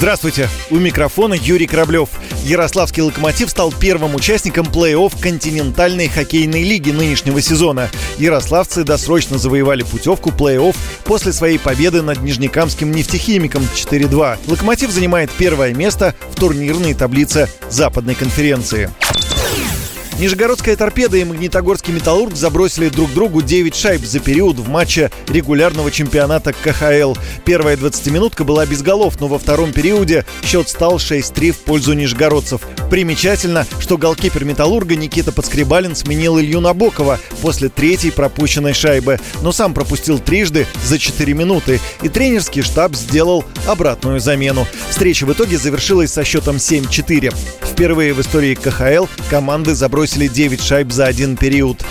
Здравствуйте! У микрофона Юрий Кораблев. Ярославский «Локомотив» стал первым участником плей-офф континентальной хоккейной лиги нынешнего сезона. Ярославцы досрочно завоевали путевку плей-офф после своей победы над нижнекамским нефтехимиком 4-2. «Локомотив» занимает первое место в турнирной таблице Западной конференции. Нижегородская торпеда и Магнитогорский металлург забросили друг другу 9 шайб за период в матче регулярного чемпионата КХЛ. Первая 20-минутка была без голов, но во втором периоде счет стал 6-3 в пользу нижегородцев. Примечательно, что голкипер металлурга Никита Подскребалин сменил Илью Набокова после третьей пропущенной шайбы, но сам пропустил трижды за 4 минуты, и тренерский штаб сделал обратную замену. Встреча в итоге завершилась со счетом 7-4. Впервые в истории КХЛ команды забросили 9 шайб за один период.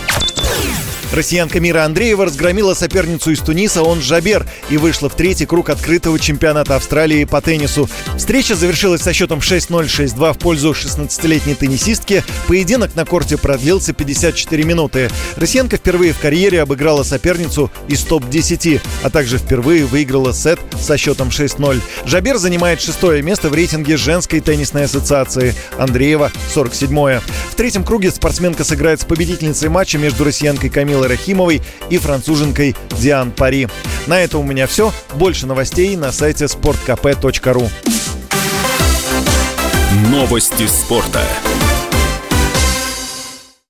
Россиянка Мира Андреева разгромила соперницу из Туниса, он Жабер, и вышла в третий круг открытого чемпионата Австралии по теннису. Встреча завершилась со счетом 6-0, 6-2 в пользу 16-летней теннисистки. Поединок на корте продлился 54 минуты. Россиянка впервые в карьере обыграла соперницу из топ-10, а также впервые выиграла сет со счетом 6-0. Жабер занимает шестое место в рейтинге женской теннисной ассоциации. Андреева 47-е. В третьем круге спортсменка сыграет с победительницей матча между россиянкой Камилой Рахимовой и француженкой Диан Пари. На этом у меня все. Больше новостей на сайте sportkp.ru. Новости спорта.